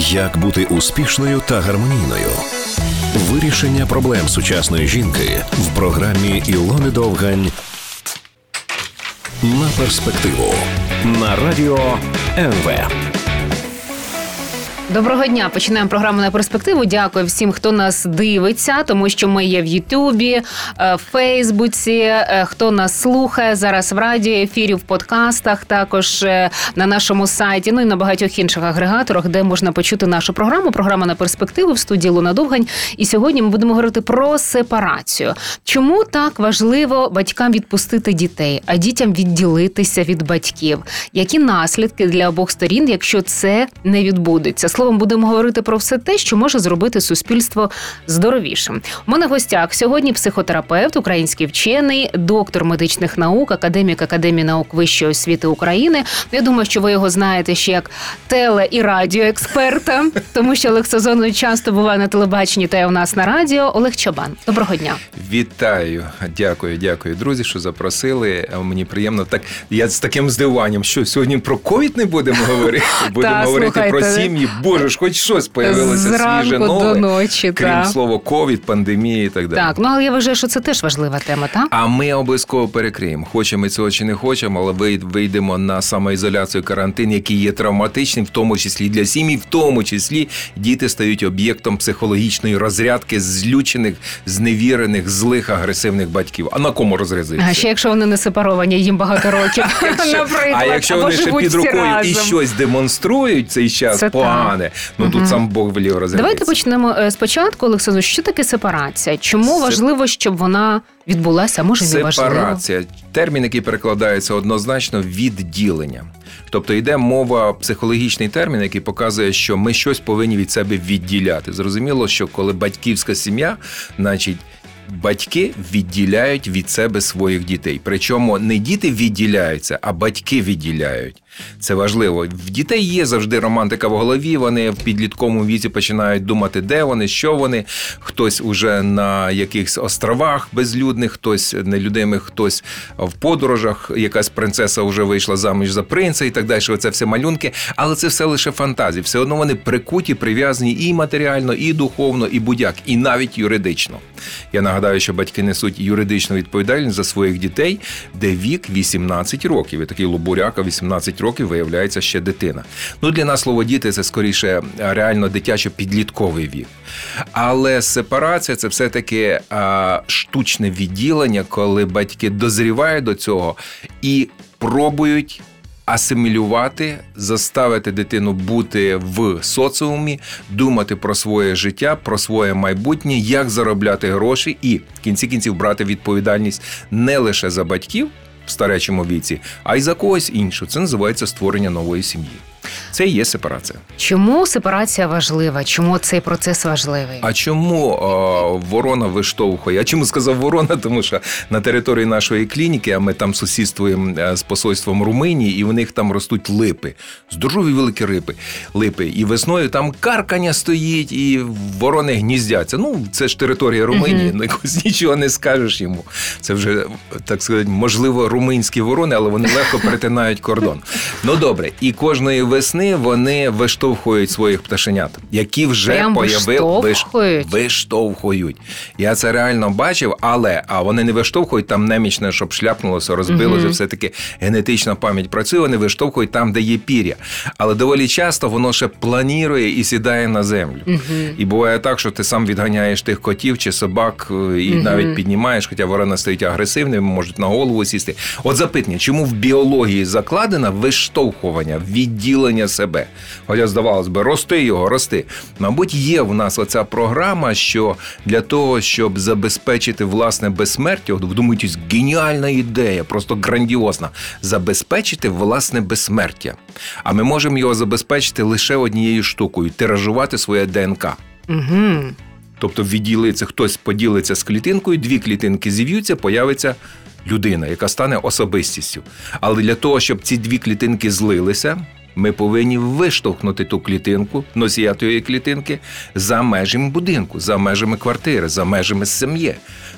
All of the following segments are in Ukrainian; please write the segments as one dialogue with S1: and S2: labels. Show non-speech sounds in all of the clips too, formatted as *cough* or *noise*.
S1: Як бути успішною та гармонійною? Вирішення проблем сучасної жінки в програмі Ілони Довгань на перспективу на радіо НВ.
S2: Доброго дня. Починаємо програму на перспективу. Дякую всім, хто нас дивиться, тому що ми є в Ютубі, е, в Фейсбуці. е, Хто нас слухає зараз в радіоефірі, в подкастах, також е, на нашому сайті, ну і на багатьох інших агрегаторах, де можна почути нашу програму. Програма на перспективу в студії Луна Довгань. І сьогодні ми будемо говорити про сепарацію. Чому так важливо батькам відпустити дітей, а дітям відділитися від батьків? Які наслідки для обох сторін, якщо це не відбудеться? Словом, будемо говорити про все те, що може зробити суспільство здоровішим. У мене в гостях сьогодні психотерапевт, український вчений, доктор медичних наук, академік Академії наук Вищої освіти України. Я думаю, що ви його знаєте ще як теле і радіоексперта, *laughs* тому що Олег Сазонович часто буває на телебаченні та й у нас на радіо. Олег Чабан. Доброго дня.
S3: Вітаю, дякую, дякую, друзі, що запросили. Мені приємно. Так я з таким здивуванням, що сьогодні про ковід не будемо говорити. *laughs* Будемо говорити про сім'ї. Боже ж, хоч щось появилося свіже
S2: до ночі,
S3: крім
S2: та.
S3: слова ковід, пандемії і так далі.
S2: Так, ну але я вважаю, що це теж важлива тема, так?
S3: А ми обов'язково перекриємо. Хочемо цього чи не хочемо, але вий- вийдемо на самоізоляцію карантин, який є травматичним, в тому числі для сім'ї, в тому числі діти стають об'єктом психологічної розрядки злючених, зневірених, злих, агресивних батьків. А на кому розрядитися?
S2: А ще якщо вони не сепаровані, їм багато років, *laughs* наприклад,
S3: А якщо вони ще під рукою і щось демонструють цей час
S2: Це
S3: погане, ну тут сам Бог велів розглядатися.
S2: Давайте почнемо е, спочатку, Олександр. Що таке сепарація? Чому
S3: Сеп-
S2: важливо, щоб вона відбулася? Може, не важливо?
S3: Сепарація термін, який перекладається однозначно відділення. Тобто йде мова, психологічний термін, який показує, що ми щось повинні від себе відділяти. Зрозуміло, що коли батьківська сім'я, значить. Батьки відділяють від себе своїх дітей. Причому не діти відділяються, а батьки відділяють. Це важливо. В дітей є завжди романтика в голові. Вони в підлітковому віці починають думати, де вони, що вони. Хтось уже на якихось островах безлюдних, хтось нелюдимих, хтось в подорожах. Якась принцеса вже вийшла заміж за принца і так далі. Це все малюнки, але це все лише фантазії. Все одно вони прикуті, прив'язані і матеріально, і духовно, і будь-як, і навіть юридично. Я нагадаю, що батьки несуть юридичну відповідальність за своїх дітей, де вік 18 років. І такий лобуряка 18 років виявляється ще дитина. Ну для нас слово діти це скоріше реально дитячо-підлітковий вік. Але сепарація це все-таки а, штучне відділення, коли батьки дозрівають до цього і пробують асимілювати, заставити дитину бути в соціумі, думати про своє життя, про своє майбутнє, як заробляти гроші, і в кінці кінців брати відповідальність не лише за батьків старечому віці, а й за когось іншого. Це називається створення нової сім'ї. Це і є сепарація.
S2: Чому сепарація важлива? Чому цей процес важливий?
S3: А чому о, ворона виштовхує? А чому сказав ворона? *laughs* Тому що на території нашої клініки, а ми там сусідствуємо е, з посольством Румунії, і в них там ростуть липи. Здорові великі рипи, липи. І весною там каркання стоїть, і ворони гніздяться. Ну, це ж територія Румунії, ну якось нічого не скажеш йому. Це вже так сказати, можливо, румунські ворони, але вони легко перетинають кордон. Ну добре, і кожної весни вони виштовхують своїх пташенят, які вже
S2: Прям
S3: появили
S2: виштовхують?
S3: виштовхують. Я це реально бачив, але а вони не виштовхують там немічне, щоб шляпнулося, розбилося.
S2: Мгм.
S3: Все таки генетична пам'ять працює. Вони виштовхують там, де є пір'я. Але доволі часто воно ще планірує і сідає на землю. І буває так, що ти сам відганяєш тих котів чи собак е, і
S2: Мгм.
S3: навіть піднімаєш, хоча ворона стоїть агресивними, можуть на голову сісти. От запитання, чому в біології закладено виштовхування, відділення себе? Хоча здавалось би, рости його, рости. Мабуть, є в нас оця програма, що для того, щоб забезпечити власне безсмертя, от вдумайтесь, геніальна ідея, просто грандіозна, забезпечити власне безсмертя. А ми можемо його забезпечити лише однією штукою тиражувати своє ДНК.
S2: Угу.
S3: Тобто відділиться, хтось поділиться з клітинкою, дві клітинки зів'ються, появиться людина, яка стане особистістю. Але для того, щоб ці дві клітинки злилися, Ми повинні виштовхнути ту клітинку, носія тієї клітинки за межами будинку, за межами квартири, за межами сім'ї.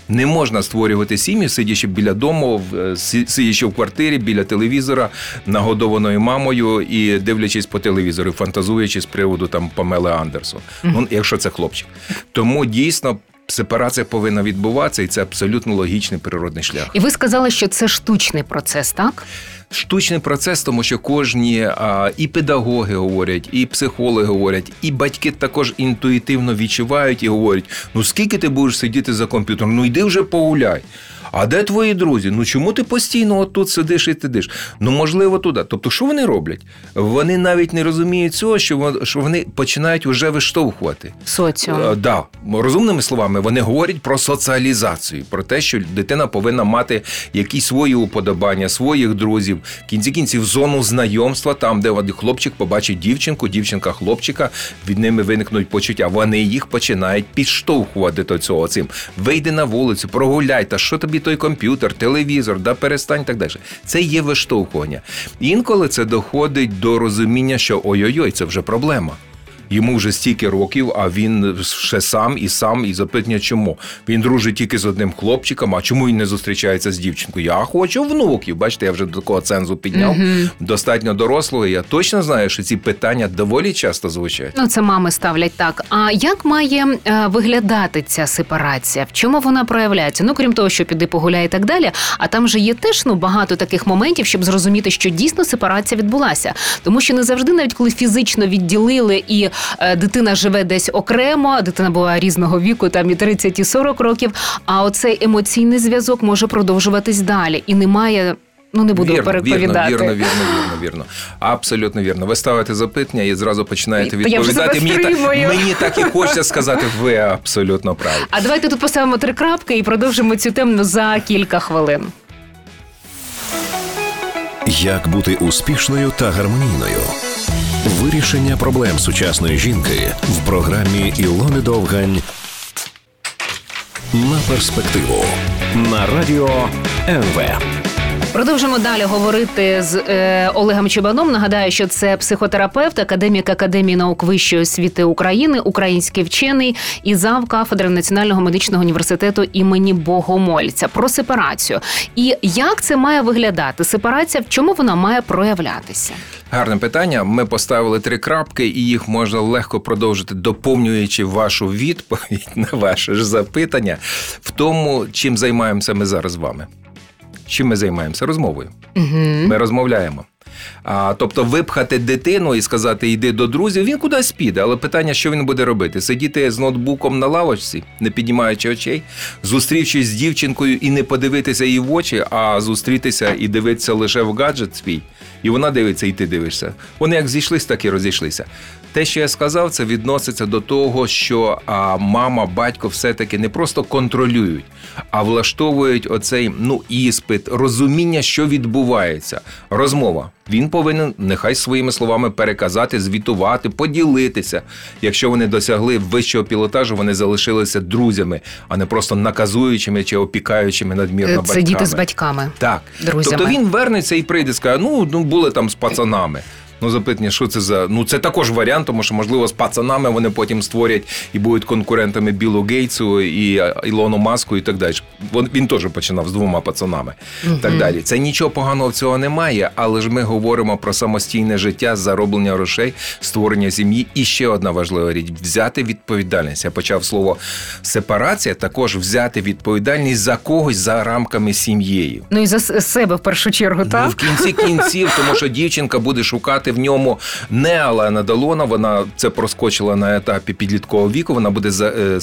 S3: Не можна створювати сім'ю, сидячи біля дому, в- сидячи в квартирі біля телевізора, нагодованою мамою і дивлячись по телевізору, фантазуючи з приводу там Памели Андерсон. Ну, якщо це хлопчик. Тому дійсно. Сепарація повинна відбуватися, і це абсолютно логічний природний шлях.
S2: І ви сказали, що це штучний процес, так?
S3: Штучний процес, тому що кожні і педагоги говорять, і психологи говорять, і батьки також інтуїтивно відчувають і говорять: ну скільки ти будеш сидіти за комп'ютером? Ну йди вже погуляй. А де твої друзі? Ну чому ти постійно отут сидиш і сидиш? Ну можливо, туди. Тобто, що вони роблять? Вони навіть не розуміють цього, що вони починають вже виштовхувати.
S2: Соціум.
S3: Е, Да, розумними словами, вони говорять про соціалізацію, про те, що дитина повинна мати якісь свої уподобання, своїх друзів, в кінці кінців зону знайомства, там, де хлопчик побачить дівчинку, дівчинка хлопчика, від ними виникнуть почуття. Вони їх починають підштовхувати до цього цим. Вийди на вулицю, прогуляй, та що тобі той комп'ютер, телевізор, да перестань так далі. Це є виштовхування. Інколи це доходить до розуміння, що ой-ой-ой, це вже проблема. Йому вже стільки років, а він ще сам і сам, і запитання чому. Він дружить тільки з одним хлопчиком, а чому він не зустрічається з дівчинкою? Я хочу внуків. Бачите, я вже до такого цензу підняв. Достатньо дорослого. Я точно знаю, що ці питання доволі часто звучать.
S2: Ну, це мами ставлять так. А як має е, виглядати ця сепарація? В чому вона проявляється? Ну, крім того, що піди погуляй і так далі. А там же є теж ну багато таких моментів, щоб зрозуміти, що дійсно сепарація відбулася. Тому що не завжди, навіть коли фізично відділили і дитина живе десь окремо, дитина була різного віку, там і 30, і 40 років. А оцей емоційний зв'язок може продовжуватись далі, і немає. Ну не буду
S3: вірно,
S2: переповідати.
S3: Вірно, вірно, вірно, вірно, вірно. Абсолютно вірно. Ви ставите запитання і зразу починаєте
S2: І- я вже
S3: відповідати. Мені так, мені так і хочеться сказати, ви абсолютно праві.
S2: А давайте тут поставимо три крапки і продовжимо цю тему за кілька хвилин.
S1: Як бути успішною та гармонійною? Вирішення проблем сучасної жінки в програмі Ілони Довгань на перспективу на радіо НВ.
S2: Продовжимо далі говорити з е, Олегом Чубаном. Нагадаю, що це психотерапевт, академік Академії наук Вищої освіти України, український вчений і зав кафедри Національного медичного університету імені Богомольця. Про сепарацію. І як це має виглядати? Сепарація в чому вона має проявлятися?
S3: Гарне питання. Ми поставили три крапки, і їх можна легко продовжити, доповнюючи вашу відповідь на ваше ж запитання в тому, чим займаємося ми зараз з вами. Чим ми займаємося? Розмовою.
S2: Угу.
S3: Ми розмовляємо. А, тобто випхати дитину і сказати йди до друзів, він кудись піде. Але питання, що він буде робити? Сидіти з ноутбуком на лавочці, не піднімаючи очей, зустрівшись з дівчинкою і не подивитися їй в очі, а зустрітися і дивитися лише в гаджет свій. І вона дивиться, і ти дивишся. Вони як зійшлись, так і розійшлися. Те, що я сказав, це відноситься до того, що а, мама, батько все-таки не просто контролюють, а влаштовують оцей ну іспит, розуміння, що відбувається. Розмова. Він повинен нехай своїми словами переказати, звітувати, поділитися. Якщо вони досягли вищого пілотажу, вони залишилися друзями, а не просто наказуючими чи опікаючими надмірно
S2: Це
S3: батьками.
S2: діти з батьками.
S3: Так.
S2: друзями.
S3: Тобто він вернеться і прийде, скаже, ну, ну були там з пацанами. Ну, запитання, що це за. Ну, це також варіант, тому що, можливо, з пацанами вони потім створять і будуть конкурентами Білу Гейтсу і Ілону Маску і так далі. Він, він теж починав з двома пацанами. Так далі. Це нічого поганого в цього немає, але ж ми говоримо про самостійне життя, зароблення грошей, створення сім'ї. І ще одна важлива річ взяти відповідальність. Я почав слово сепарація, також взяти відповідальність за когось за рамками сім'єю.
S2: Ну і за себе в першу чергу,
S3: Ну, в кінці кінців, тому що дівчинка буде шукати в ньому не Алена Далона. Вона це проскочила на етапі підліткового віку. Вона буде е,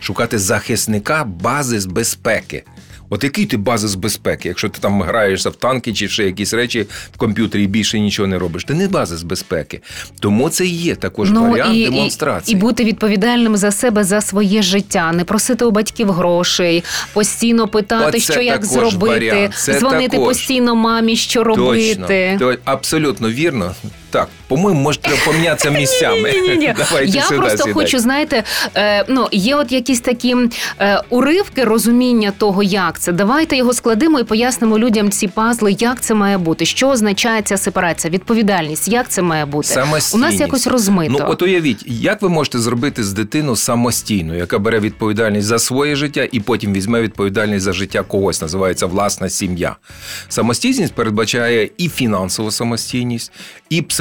S3: шукати захисника бази з безпеки. От який ти базис безпеки, якщо ти там граєшся в танки чи ще якісь речі в комп'ютері і більше нічого не робиш? Ти не базис безпеки. Тому це і є також варіант
S2: Ну, і,
S3: демонстрації.
S2: І, і бути відповідальним за себе за своє життя, не просити у батьків грошей, постійно питати,
S3: Оце
S2: що як зробити,
S3: варіант.
S2: Дзвонити
S3: також.
S2: постійно мамі, що робити.
S3: Точно, То- абсолютно вірно. Так, по-моєму, може треба помінятися *laughs* місцями.
S2: Ні, ні, ні.
S3: Давайте
S2: Я
S3: сюди
S2: просто хочу, знаєте, е, ну є от якісь такі е, уривки розуміння того, як це. Давайте його складемо і пояснимо людям ці пазли, як це має бути, що означає ця сепарація, відповідальність, як це має бути. У нас якось розмито.
S3: Ну от уявіть, як ви можете зробити з дитину самостійну, яка бере відповідальність за своє життя і потім візьме відповідальність за життя когось, називається власна сім'я. Самостійність передбачає і фінансову самостійність, і психологічну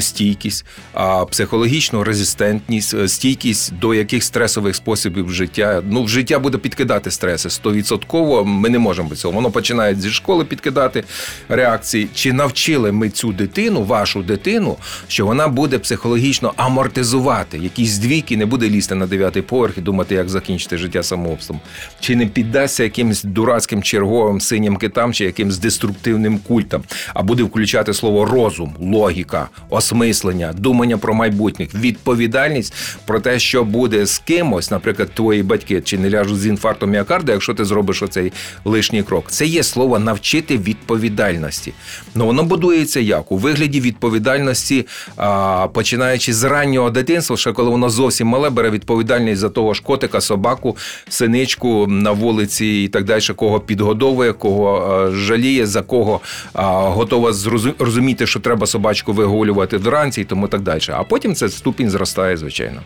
S3: стійкість, а психологічну резистентність, е, стійкість до яких стресових способів життя. Ну, в життя буде підкидати стреси. Стовідсотково ми не можемо цього. Воно починає зі школи підкидати реакції. Чи навчили ми цю дитину, вашу дитину, що вона буде психологічно амортизувати якісь двійки, не буде лізти на дев'ятий поверх і думати, як закінчити життя самообством? Чи не піддасться якимсь дурацьким черговим синім китам чи якимсь деструктивним культам, а буде включати слово розум, логіка, осмислення, думання про майбутнє, відповідальність про те, що буде з кимось, наприклад, твої батьки, чи не ляжуть з інфарктом міокарда, якщо ти зробиш оцей лишній крок. Це є слово навчити відповідальності. Ну воно будується як у вигляді відповідальності, а, починаючи з раннього дитинства, ще коли воно зовсім мале, бере відповідальність за того ж котика, собаку, синичку на вулиці і так далі, кого підгодовує, кого жаліє, за кого а, готова зрозу- розуміти, що треба собачку вигулювати вранці і тому так далі. А потім це ступінь зростає, звичайно.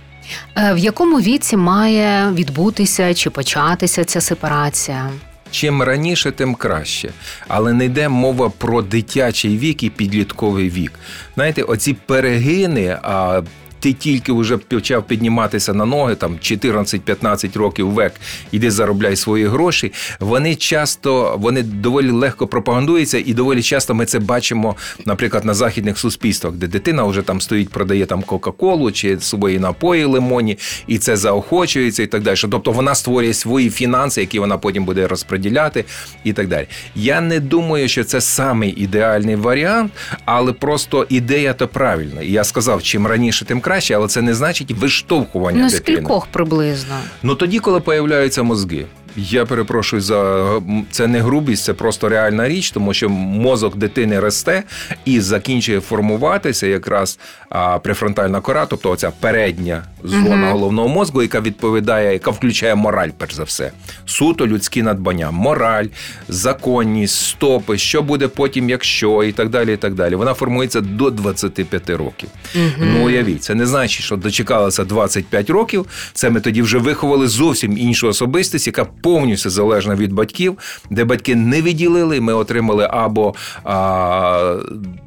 S2: Е, В якому віці має відбутися чи початися ця сепарація?
S3: Чим раніше, тим краще. Але не йде мова про дитячий вік і підлітковий вік. Знаєте, оці перегини. А ти тільки вже почав підніматися на ноги, там 14-15 років век, іди заробляй свої гроші. Вони часто, вони доволі легко пропагандуються, і доволі часто ми це бачимо, наприклад, на західних суспільствах, де дитина вже там стоїть, продає там Кока-Колу чи свої напої лимоні, і це заохочується, і так далі. Тобто вона створює свої фінанси, які вона потім буде розподіляти, і так далі. Я не думаю, що це самий ідеальний варіант, але просто ідея то правильна. І я сказав, чим раніше, тим краще, але це не значить виштовхування
S2: Ну, з кількох приблизно.
S3: Ну тоді, коли появляються мозги. Я перепрошую за це не грубість, це просто реальна річ, тому що мозок дитини росте і закінчує формуватися якраз префронтальна кора, тобто оця передня зона
S2: Мгм.
S3: головного мозку, яка відповідає, яка включає мораль, перш за все. Суто людські надбання, мораль, законність, стопи, що буде потім, якщо, і так далі. і так далі. Вона формується до 25 років. Ну, уявіть, це не значить, що дочекалося 25 років. Це ми тоді вже виховали зовсім іншу особистість, яка повністю залежна від батьків, де батьки не відділили. Ми отримали або а,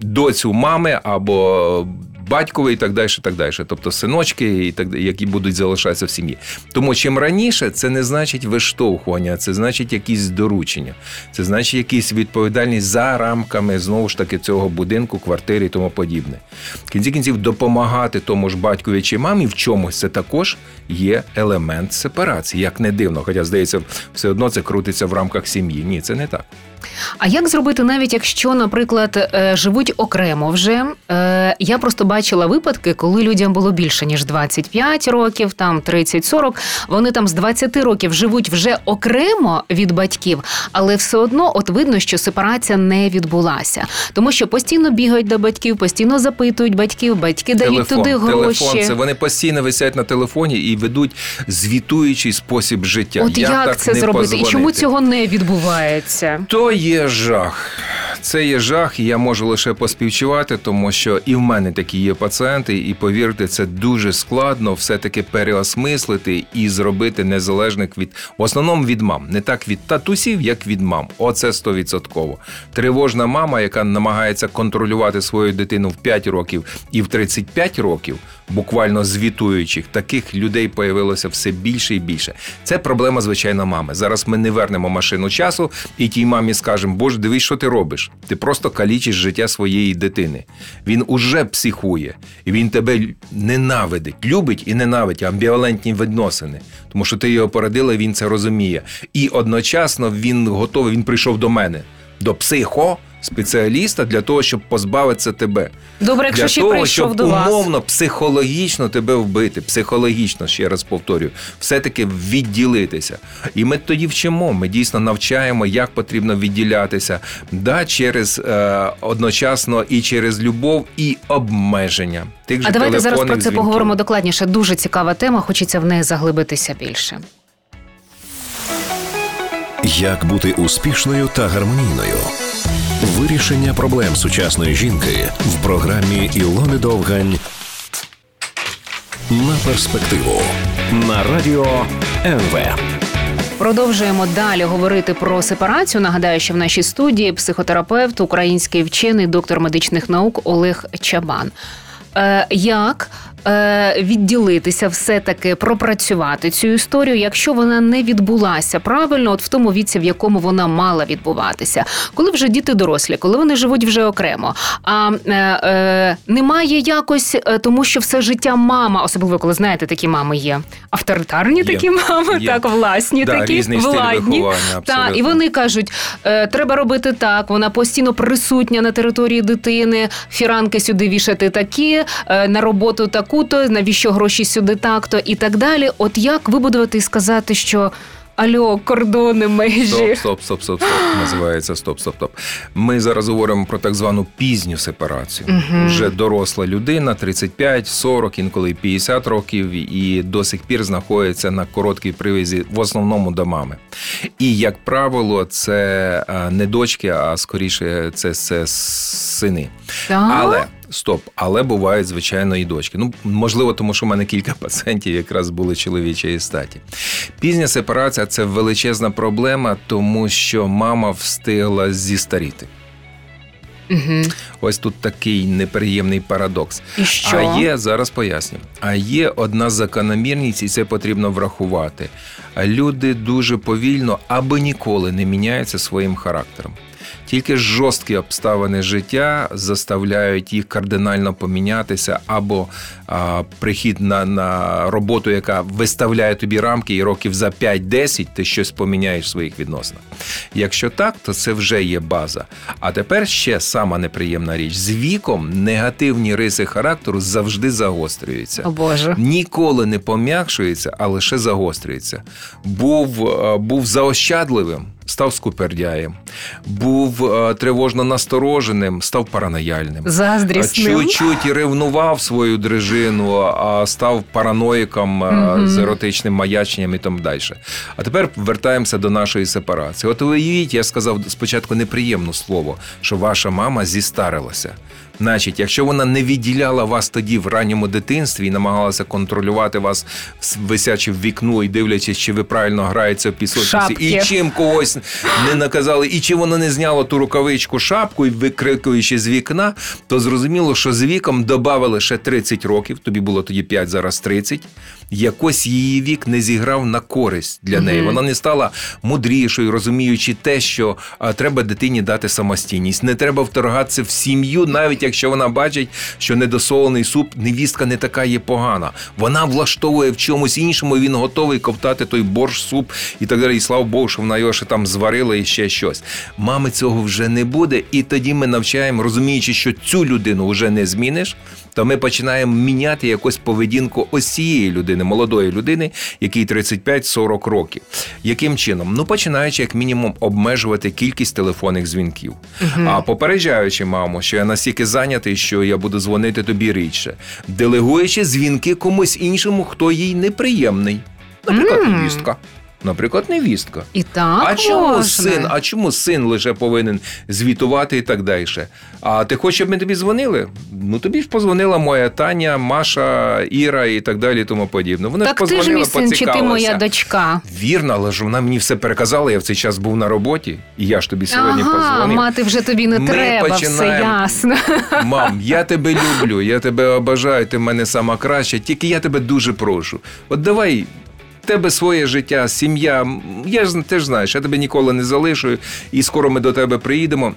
S3: доцю мами, або. Батькові і так далі, так далі. Тобто синочки, і так які будуть залишатися в сім'ї. Тому чим раніше, це не значить виштовхування, це значить якісь доручення, це значить якісь відповідальність за рамками знову ж таки цього будинку, квартири і тому подібне. Кінці кінців допомагати тому ж батькові чи мамі в чомусь це також є елемент сепарації, як не дивно. Хоча здається, все одно це крутиться в рамках сім'ї. Ні, це не так.
S2: А як зробити, навіть якщо, наприклад, е, живуть окремо вже? Е, Я просто бачила випадки, коли людям було більше ніж 25 років, там 30-40, Вони там з 20 років живуть вже окремо від батьків, але все одно от видно, що сепарація не відбулася, тому що постійно бігають до батьків, постійно запитують батьків, батьки дають туди гроші.
S3: телефон, це вони постійно висять на телефоні і ведуть звітуючий спосіб життя.
S2: От як,
S3: так
S2: це зробити? І чому цього не відбувається?
S3: То є жах. Це є жах, і я можу лише поспівчувати, тому що і в мене такі є пацієнти, і повірте, це дуже складно все-таки переосмислити і зробити незалежних від в основному від мам, не так від татусів, як від мам. Оце стовідсотково. Тривожна мама, яка намагається контролювати свою дитину в 5 років і в 35 років, буквально звітуючих, таких людей появилося все більше і більше. Це проблема, звичайно, мами. Зараз ми не вернемо машину часу і тій мамі скажемо, боже, дивись, що ти робиш. Ти просто калічиш життя своєї дитини. Він уже психує, і він тебе ненавидить, любить і ненавидить амбівалентні відносини, тому що ти його породила, він це розуміє. І одночасно він готовий, він прийшов до мене, до психо спеціаліста для того, щоб позбавитися тебе.
S2: Добре, якщо
S3: для
S2: ще
S3: того,
S2: прийшов
S3: щоб
S2: до вас.
S3: умовно психологічно тебе вбити, психологічно, ще раз повторюю, все-таки відділитися. І ми тоді вчимо. Ми дійсно навчаємо, як потрібно відділятися. Да, через е, одночасно і через любов, і обмеження. Тих же
S2: А давайте зараз про це
S3: дзвінків.
S2: поговоримо докладніше. Дуже цікава тема. Хочеться в неї заглибитися більше.
S1: Як бути успішною та гармонійною? Вирішення проблем сучасної жінки в програмі Ілони Довгань на перспективу на радіо НВ.
S2: Продовжуємо далі говорити про сепарацію. Нагадаю, що в нашій студії психотерапевт, український вчений, доктор медичних наук Олег Чабан. Е, як е, відділитися, все-таки пропрацювати цю історію, якщо вона не відбулася правильно, от в тому віці, в якому вона мала відбуватися, коли вже діти дорослі, коли вони живуть вже окремо. А е, е, немає якось, е, тому що все життя мама, особливо коли знаєте, такі мами є авторитарні
S3: Є.
S2: такі мами,
S3: Є.
S2: так власні,
S3: Да,
S2: такі владні. Та, і вони кажуть, е, треба робити так. Вона постійно присутня на території дитини. Фіранки сюди вішати такі, е, на роботу таку-то, навіщо гроші сюди так-то і так далі. От як вибудувати і сказати, що альо, кордони, межі.
S3: Стоп, стоп, стоп, стоп, стоп. Називається стоп, стоп, стоп. Ми зараз говоримо про так звану пізню сепарацію.
S2: Мгм.
S3: Вже доросла людина, 35, 40, інколи й 50 років, і до сих пір знаходиться на короткій привязі, в основному до мами. І, як правило, це не дочки, а скоріше це, це сини.
S2: Так?
S3: Але стоп, але бувають звичайно і дочки. Ну можливо, тому що в мене кілька *laughs* пацієнтів якраз були чоловічої статі. Пізня сепарація це величезна проблема, тому що мама встигла зістаріти.
S2: Угу.
S3: Ось тут такий неприємний парадокс.
S2: І що?
S3: А є зараз поясню. А є одна закономірність, і це потрібно врахувати. Люди дуже повільно або ніколи не міняються своїм характером. Тільки жорсткі обставини життя заставляють їх кардинально помінятися, або а, прихід на, на роботу, яка виставляє тобі рамки, і років за 5-10 ти щось поміняєш в своїх відносинах. Якщо так, то це вже є база. А тепер ще сама неприємна річ: з віком негативні риси характеру завжди загострюються.
S2: О Боже.
S3: Ніколи не пом'якшується, а лише загострюється. Був, був заощадливим, став скупердяєм. Був е, тривожно настороженим, став паранояльним.
S2: Заздрісним.
S3: Чуть-чуть ревнував свою дружину, а став параноїком е,
S2: Мгм.
S3: з еротичним маяченням і тому далі. А тепер вертаємося до нашої сепарації. От уявіть, я сказав спочатку неприємне слово, що ваша мама зістарилася. Значить, якщо вона не відділяла вас тоді в ранньому дитинстві і намагалася контролювати вас, висячи в вікно і дивлячись, чи ви правильно граєте в пісочниці, і чим когось не наказали, і чи воно не зняло ту рукавичку шапку і викрикуючи з вікна, то зрозуміло, що з віком додали ще 30 років, тобі було тоді 5, зараз 30, якось її вік не зіграв на користь для неї. Вона не стала мудрішою, розуміючи те, що а, треба дитині дати самостійність. Не треба вторгатися в сім'ю, навіть якщо вона бачить, що недосолений суп, невістка не така є погана. Вона влаштовує в чомусь іншому, і він готовий ковтати той борщ, суп і так далі. І слава Богу, що вона його ще там зварила і ще щось. Мами цього вже не буде, і тоді ми навчаємо, розуміючи, що цю людину вже не зміниш. То ми починаємо міняти якось поведінку ось цієї людини, молодої людини, якій 35-40 років. Яким чином? Ну, починаючи як мінімум обмежувати кількість телефонних дзвінків. А попереджаючи маму, що я настільки зайнятий, що я буду дзвонити тобі рідше, делегуючи дзвінки комусь іншому, хто їй неприємний. Наприклад, невістка. Наприклад, невістка.
S2: І так
S3: А чому
S2: можна.
S3: син? А чому син лише повинен звітувати і так далі? А ти хочеш, щоб ми тобі дзвонили? Ну тобі ж позвонила моя Таня, Маша, Іра і так далі, і тому подібне. Вони
S2: Так
S3: ж
S2: ти ж мій син, чи ти моя дочка?
S3: Вірно, але ж вона мені все переказала. Я в цей час був на роботі, і я ж тобі сьогодні
S2: ага,
S3: позвонив.
S2: мати вже тобі не
S3: Ми
S2: треба, все ясно. *laughs*
S3: Мам, я тебе люблю, я тебе обажаю, ти в мене сама краща, тільки я тебе дуже прошу. От давай. Тебе своє життя, сім'я. Я ж ти ж знаєш, я тебе ніколи не залишую, і скоро ми до тебе приїдемо.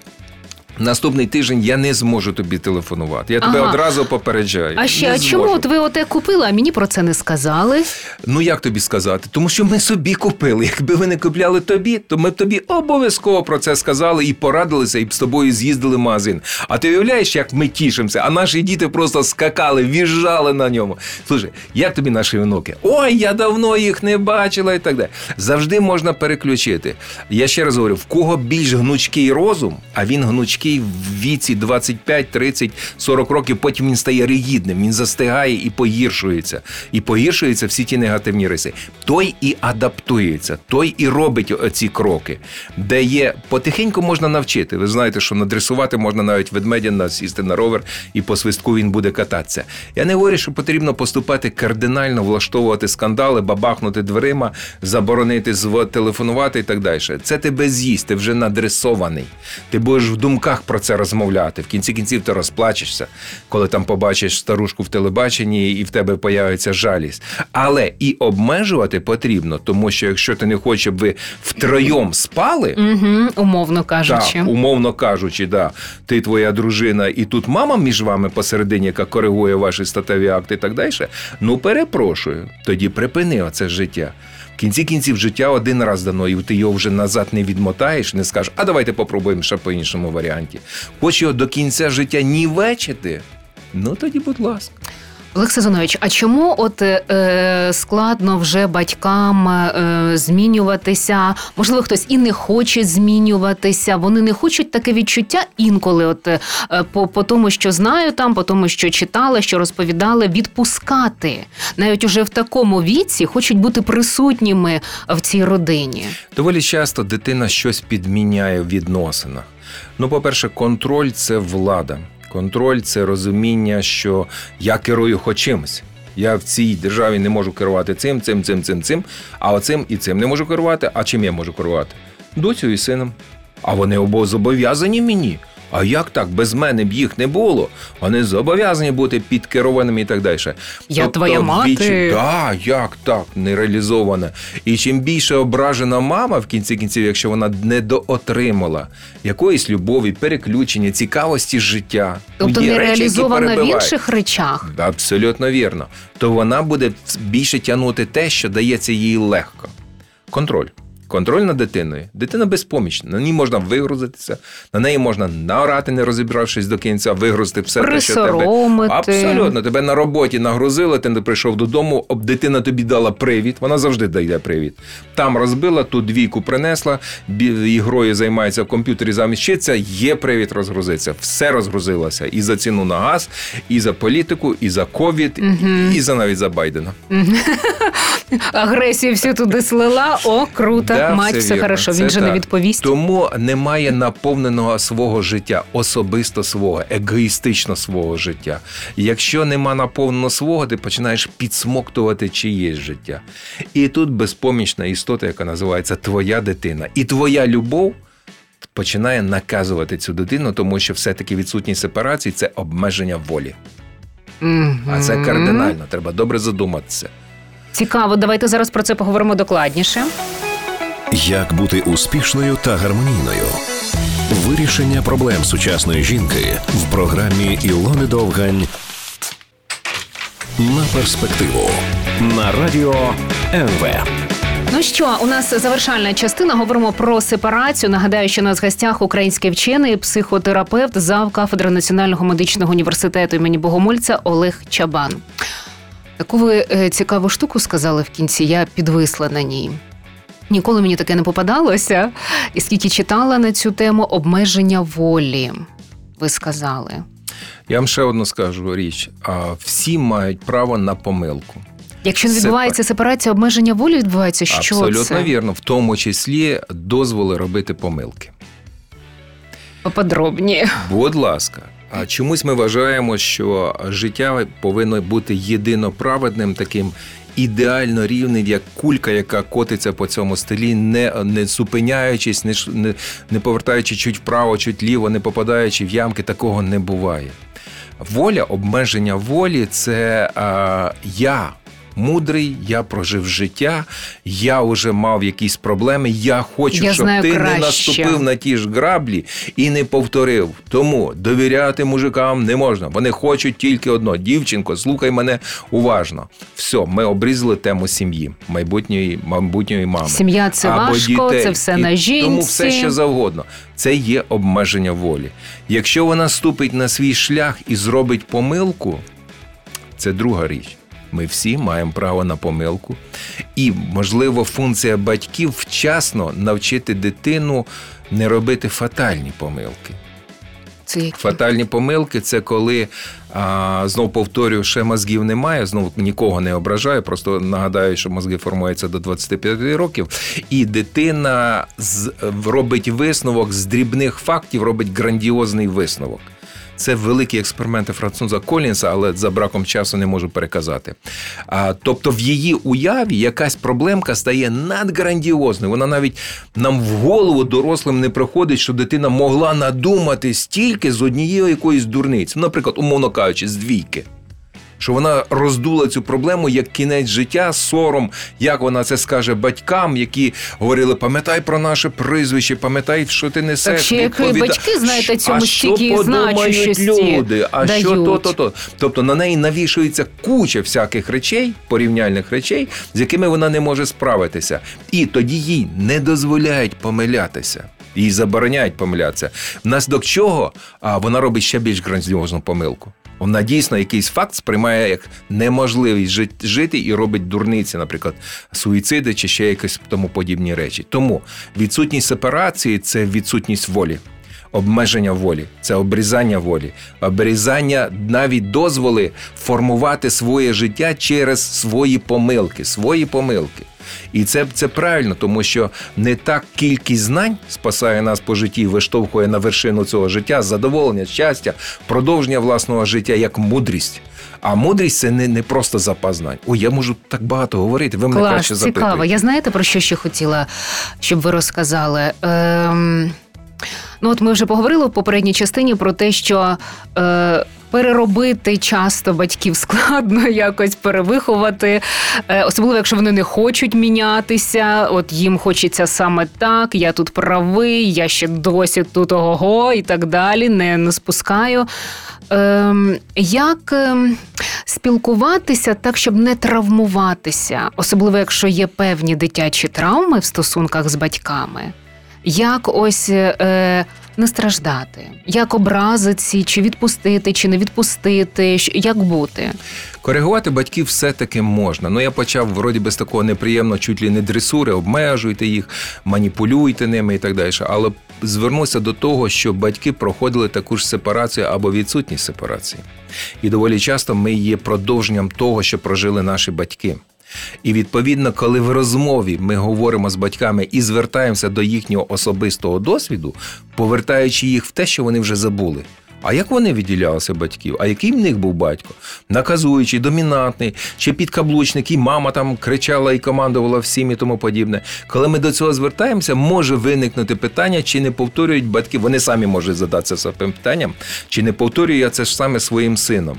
S3: Наступний тиждень я не зможу тобі телефонувати. Я тебе
S2: Ага.
S3: одразу попереджаю.
S2: А ще а чому от ви оте купили, а мені про це не сказали?
S3: Ну як тобі сказати? Тому що ми собі купили. Якби ви не купляли тобі, то ми б тобі обов'язково про це сказали і порадилися, і б з тобою з'їздили в магазин. А ти уявляєш, як ми тішимося, а наші діти просто скакали, в'їжджали на ньому. Слушай, як тобі наші онуки? Ой, я давно їх не бачила і так далі. Завжди можна переключити. Я ще раз говорю: в кого більш гнучкий розум, а він гнучкий в віці 25, 30, 40 років, потім він стає ригідним, він застигає і погіршується. І погіршуються всі ті негативні риси. Той і адаптується, той і робить ці кроки, де є потихеньку можна навчити. Ви знаєте, що надресувати можна навіть ведмедя насісти на ровер і по свистку він буде кататися. Я не говорю, що потрібно поступати кардинально, влаштовувати скандали, бабахнути дверима, заборонити телефонувати і так далі. Це тебе з'їсть, ти вже надресований. Ти будеш в думках про це розмовляти. В кінці кінців ти розплачешся, коли там побачиш старушку в телебаченні і в тебе появиться жалість. Але і обмежувати потрібно, тому що якщо ти не хочеш, щоб ви втроєм спали.
S2: Угу, умовно кажучи.
S3: Так, умовно кажучи, да. Ти твоя дружина, і тут мама між вами посередині, яка коригує ваші статеві акти і так далі. Ну, перепрошую, тоді припини оце життя. Кінці кінців життя один раз дано, і ти його вже назад не відмотаєш, не скажеш, а давайте попробуємо ще по іншому варіанті. Хоч його до кінця життя нівечити? Ну тоді, будь ласка.
S2: Олег Сезонович, а чому от е, складно вже батькам е, змінюватися? Можливо, хтось і не хоче змінюватися. Вони не хочуть таке відчуття інколи, от е, по, по тому, що знаю там, по тому, що читали, що розповідали, відпускати навіть уже в такому віці хочуть бути присутніми в цій родині.
S3: Доволі часто дитина щось підміняє в відносинах. Ну, по-перше, контроль це влада. Контроль це розуміння, що я керую хоч чимось. Я в цій державі не можу керувати цим, цим, цим, цим, цим, а оцим і цим не можу керувати. А чим я можу керувати? Доцю і сином. А вони обо зобов'язані мені. А як так? Без мене б їх не було. Вони зобов'язані бути підкерованими і так далі.
S2: Я твоя мати.
S3: Вдвічі, да, як так, не реалізована. І чим більше ображена мама в кінці кінців, якщо вона недоотримала якоїсь любові, переключення, цікавості життя.
S2: Тобто
S3: Ну,
S2: не реалізована в інших речах.
S3: Абсолютно вірно. То вона буде більше тягнути те, що дається їй легко. Контроль. Контроль над дитиною. Дитина безпомічна. На ній можна вигрузитися, на неї можна наорати, не розібравшись до кінця, вигрузити все те, що тебе. Абсолютно. Тебе на роботі нагрузили, ти не прийшов додому, об дитина тобі дала привід. Вона завжди дає привід. Там розбила, тут двійку принесла, ігрою займається в комп'ютері замість вчиться, є привід розгрузитися. Все розгрузилося. І за ціну на газ, і за політику, і за ковід, і за навіть за Байдена. *laughs*
S2: Агресію всю туди слила. О, круто.
S3: Да,
S2: Мать, все
S3: вірно.
S2: хорошо.
S3: Це
S2: Він же не відповість.
S3: Тому немає наповненого свого життя, особисто свого, егоїстично свого життя. Якщо нема наповненого свого, ти починаєш підсмоктувати чиєсь життя. І тут безпомічна істота, яка називається твоя дитина, і твоя любов. Починає наказувати цю дитину, тому що все-таки відсутність сепарації це обмеження волі. А це кардинально. Треба добре задуматися.
S2: Цікаво, давайте зараз про це поговоримо докладніше.
S1: Як бути успішною та гармонійною? Вирішення проблем сучасної жінки в програмі Ілони Довгань на перспективу на радіо НВ.
S2: Ну що, у нас завершальна частина. Говоримо про сепарацію. Нагадаю, що у нас в гостях український вчений, психотерапевт, зав кафедри Національного медичного університету імені Богомольця Олег Чабан. Таку ви е, цікаву штуку сказали в кінці. Я підвисла на ній. Ніколи мені таке не попадалося. І скільки читала на цю тему обмеження волі. Ви сказали.
S3: Я вам ще одну скажу річ: всі мають право на помилку.
S2: Якщо не відбувається сепарація, обмеження волі відбувається, що
S3: Абсолютно
S2: це?
S3: вірно, в тому числі дозволи робити помилки.
S2: Поподробніше.
S3: Будь ласка. Чомусь ми вважаємо, що життя повинно бути єдиноправедним, таким ідеально рівним, як кулька, яка котиться по цьому столі, не, не зупиняючись, не, не, не повертаючи чуть вправо, чуть ліво, не попадаючи в ямки, такого не буває. Воля, обмеження волі це а, я мудрий, я прожив життя, я вже мав якісь проблеми. Я хочу,
S2: Я
S3: щоб
S2: знаю
S3: ти
S2: краще.
S3: не наступив на ті ж граблі і не повторив. Тому довіряти мужикам не можна. Вони хочуть тільки одно. Дівчинко, слухай мене уважно. Все, ми обрізали тему сім'ї, майбутньої, майбутньої мами.
S2: Сім'я це
S3: або
S2: важко,
S3: дітей.
S2: це все
S3: І
S2: на жінці.
S3: Тому все що завгодно. Це є обмеження волі. Якщо вона ступить на свій шлях і зробить помилку, це друга річ. Ми всі маємо право на помилку. І, можливо, функція батьків вчасно навчити дитину не робити фатальні помилки.
S2: Це які?
S3: Фатальні помилки це коли а, знов повторюю, ще мозгів немає. Знову нікого не ображаю. Просто нагадаю, що мозги формуються до 25 років, і дитина з, робить висновок з дрібних фактів, робить грандіозний висновок. Це великі експерименти француза Колінса, але за браком часу не можу переказати. А, тобто в її уяві якась проблемка стає надграндіозною. Вона навіть нам в голову дорослим не приходить, що дитина могла надумати стільки з однієї якоїсь дурниці. Наприклад, умовно кажучи, з двійки. Що вона роздула цю проблему як кінець життя, сором, як вона це скаже батькам, які говорили: пам'ятай про наше прізвище, пам'ятай, що ти несеш.
S2: Так ще як
S3: відповіда-
S2: батьки, знаєте, цьому стільки значущості
S3: люди, а що то, то, то. Тобто на неї навішується куча всяких речей, порівняльних речей, з якими вона не може справитися. І тоді їй не дозволяють помилятися. Їй забороняють помилятися. Внаслідок чого а вона робить ще більш грандіозну помилку. Вона дійсно якийсь факт сприймає як неможливість жит- жити і робить дурниці, наприклад, суїциди чи ще якісь тому подібні речі. Тому відсутність сепарації це відсутність волі. Обмеження волі, це обрізання волі, обрізання навіть дозволи формувати своє життя через свої помилки, свої помилки. І це, це правильно, тому що не так кількість знань спасає нас по житті, виштовхує на вершину цього життя, задоволення, щастя, продовження власного життя як мудрість. А мудрість це не, не просто запас знань. Ой, я можу так багато говорити. Ви мене
S2: Клас,
S3: краще
S2: цікаво. Я знаєте про що ще хотіла, щоб ви розказали? Ем, ну, от ми вже поговорили в попередній частині про те, що. Е, Переробити часто батьків складно *laughs* якось перевиховати, Е, особливо якщо вони не хочуть мінятися. От їм хочеться саме так. Я тут правий, я ще досі тут ого і так далі. Не, не спускаю. Ем, як ем, спілкуватися так, щоб не травмуватися, особливо якщо є певні дитячі травми в стосунках з батьками, як ось е, не страждати, як образити, чи відпустити, чи не відпустити, як бути?
S3: Коригувати батьків все-таки можна. Ну я почав вроді без такого неприємного, чуть ли не дресури, обмежуйте їх, маніпулюйте ними і так далі. Але звернуся до того, що батьки проходили таку ж сепарацію або відсутність сепарації. І доволі часто ми є продовженням того, що прожили наші батьки. І відповідно, коли в розмові ми говоримо з батьками і звертаємося до їхнього особистого досвіду, повертаючи їх в те, що вони вже забули. А як вони відділялися батьків? А який в них був батько? Наказуючий, домінантний, чи підкаблучник, і мама там кричала і командувала всім і тому подібне. Коли ми до цього звертаємося, може виникнути питання, чи не повторюють батьки. Вони самі можуть задатися цим питанням, чи не повторюю я це ж саме своїм сином.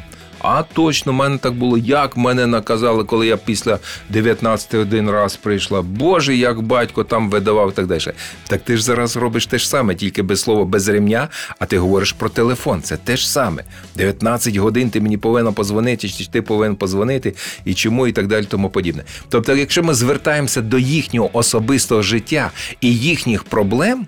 S3: А точно, в мене так було, як мене наказали, коли я після 19 один раз прийшла. Боже, як батько там видавав так далі. Так ти ж зараз робиш те ж саме, тільки без слова, без ремня, а ти говориш про телефон. Це те ж саме. 19 годин ти мені повинна позвонити, чи ти повинен позвонити, і чому, і так далі, тому подібне. Тобто, якщо ми звертаємося до їхнього особистого життя і їхніх проблем.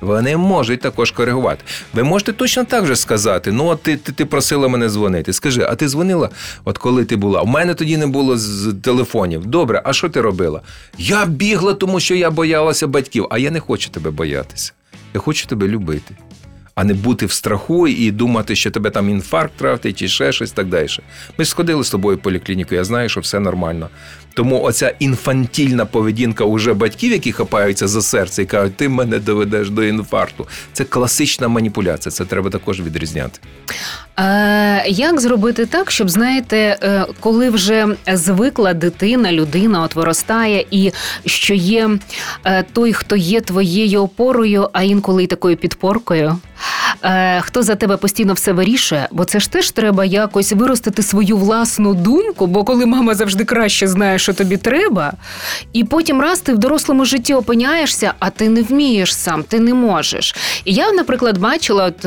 S3: Вони можуть також коригувати. Ви можете точно так же сказати: ну, от ти, ти, ти просила мене дзвонити. Скажи, а ти дзвонила, от коли ти була? У мене тоді не було з телефонів. Добре, а що ти робила? Я бігла, тому що я боялася батьків, а я не хочу тебе боятися. Я хочу тебе любити. А не бути в страху і думати, що тебе там інфаркт травтить чи ще щось так далі. Ми сходили з тобою в поліклініку, я знаю, що все нормально. Тому оця інфантільна поведінка уже батьків, які хапаються за серце і кажуть, ти мене доведеш до інфаркту. Це класична маніпуляція. Це треба також відрізняти.
S2: Е, Як зробити так, щоб знаєте, е, коли вже звикла дитина, людина от виростає, і що є е, той, хто є твоєю опорою, а інколи й такою підпоркою? Хто за тебе постійно все вирішує, бо це ж теж треба якось виростити свою власну думку, бо коли мама завжди краще знає, що тобі треба, і потім раз ти в дорослому житті опиняєшся, а ти не вмієш сам, ти не можеш. І я, наприклад, бачила от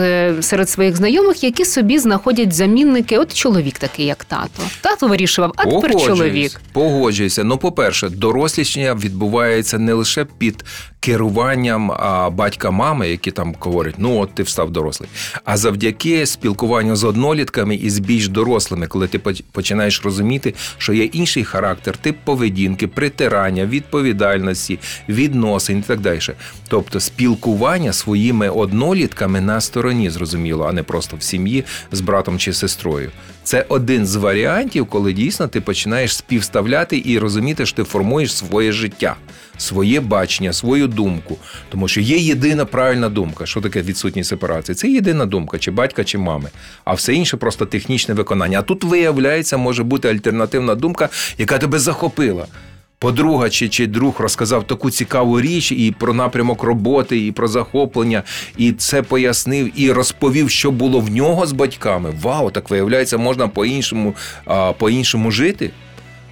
S2: серед своїх знайомих, які собі знаходять замінники. От чоловік такий, як тато. Тато вирішував, а тепер
S3: Погоджуюсь,
S2: чоловік.
S3: Погоджуюся. Ну, по-перше, дорослішання відбувається не лише під керуванням а, батька мами, які там говорять, ну от ти встав дорослий, а завдяки спілкуванню з однолітками і з більш дорослими, коли ти починаєш розуміти, що є інший характер, тип поведінки, притирання, відповідальності, відносин і так далі. Тобто спілкування своїми однолітками на стороні, зрозуміло, а не просто в сім'ї з братом чи сестрою. Це один з варіантів, коли дійсно ти починаєш співставляти і розуміти, що ти формуєш своє життя, своє бачення, свою думку. Тому що є єдина правильна думка. Що таке відсутність сепарації? Це єдина думка, чи батька, чи мами. А все інше просто технічне виконання. А тут, виявляється, може бути альтернативна думка, яка тебе захопила. Подруга чи, чи друг розказав таку цікаву річ і про напрямок роботи, і про захоплення, і це пояснив, і розповів, що було в нього з батьками. Вау, так виявляється, можна по-іншому, по-іншому жити.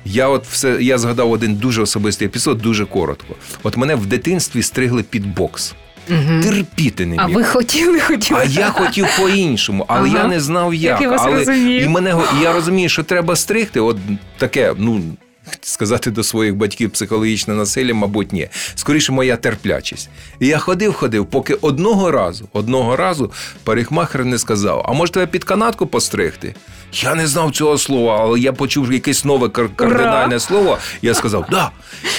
S3: Я от все я згадав один дуже особистий епізод, дуже коротко. От мене в дитинстві стригли під бокс.
S2: Угу.
S3: Терпіти не міг.
S2: А ви хотіли, хотіли.
S3: А я хотів по-іншому, але
S2: Ага.
S3: я не знав як.
S2: Як я вас
S3: але
S2: розумію.
S3: і мене і я розумію, що треба стригти. От таке, ну. Сказати до своїх батьків психологічне насилля, мабуть, ні. Скоріше, моя терплячість. І я ходив, ходив, поки одного разу, одного разу парикмахер не сказав: а може тебе під канатку постригти? Я не знав цього слова, але я почув якесь нове кар- кардинальне слово. Я сказав да.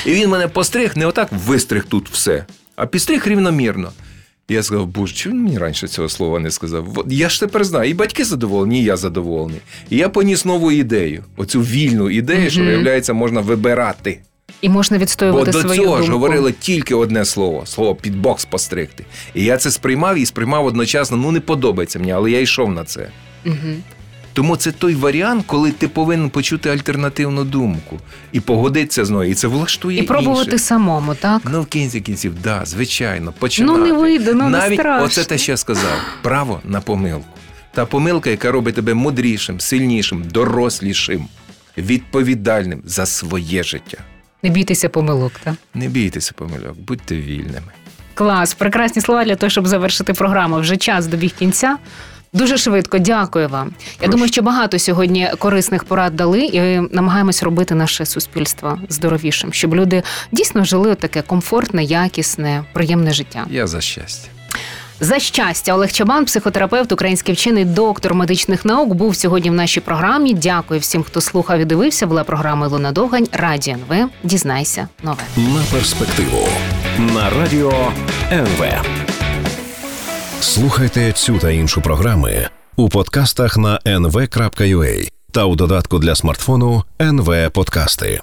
S3: І він мене постриг, не отак вистриг тут все, а підстриг рівномірно. Я сказав, боже, чому він мені раніше цього слова не сказав? Я ж тепер знаю, і батьки задоволені, і я задоволений. І я поніс нову ідею, оцю вільну ідею, що виявляється, можна вибирати.
S2: І можна відстоювати.
S3: Бо до
S2: свою
S3: цього
S2: думку.
S3: ж говорили тільки одне слово слово під бокс постригти. І я це сприймав і сприймав одночасно. Ну не подобається мені, але я йшов на це.
S2: Мгм.
S3: Тому це той варіант, коли ти повинен почути альтернативну думку і погодитися з нею. І це влаштує
S2: І пробувати
S3: інше.
S2: самому, так?
S3: Ну, в кінці кінців, да, звичайно, починати.
S2: Ну не вийде, ну не страшно.
S3: оце те, що я сказав: право на помилку. Та помилка, яка робить тебе мудрішим, сильнішим, дорослішим, відповідальним за своє життя.
S2: Не бійтеся помилок, так?
S3: Не бійтеся помилок, будьте вільними.
S2: Клас, прекрасні слова для того, щоб завершити програму. Вже час добіг кінця. Дуже швидко, дякую вам. Я
S3: Прошу.
S2: думаю, що багато сьогодні корисних порад дали, і намагаємось робити наше суспільство здоровішим, щоб люди дійсно жили таке комфортне, якісне, приємне життя.
S3: Я за щастя.
S2: За щастя, Олег Чабан, психотерапевт, український вчений, доктор медичних наук, був сьогодні в нашій програмі. Дякую всім, хто слухав і дивився. Була програма Луна Довгань. Радіо НВ. Дізнайся нове.
S1: На перспективу на радіо НВ. Слухайте цю та іншу програми у подкастах на nv.ua та у додатку для смартфону NV Подкасти.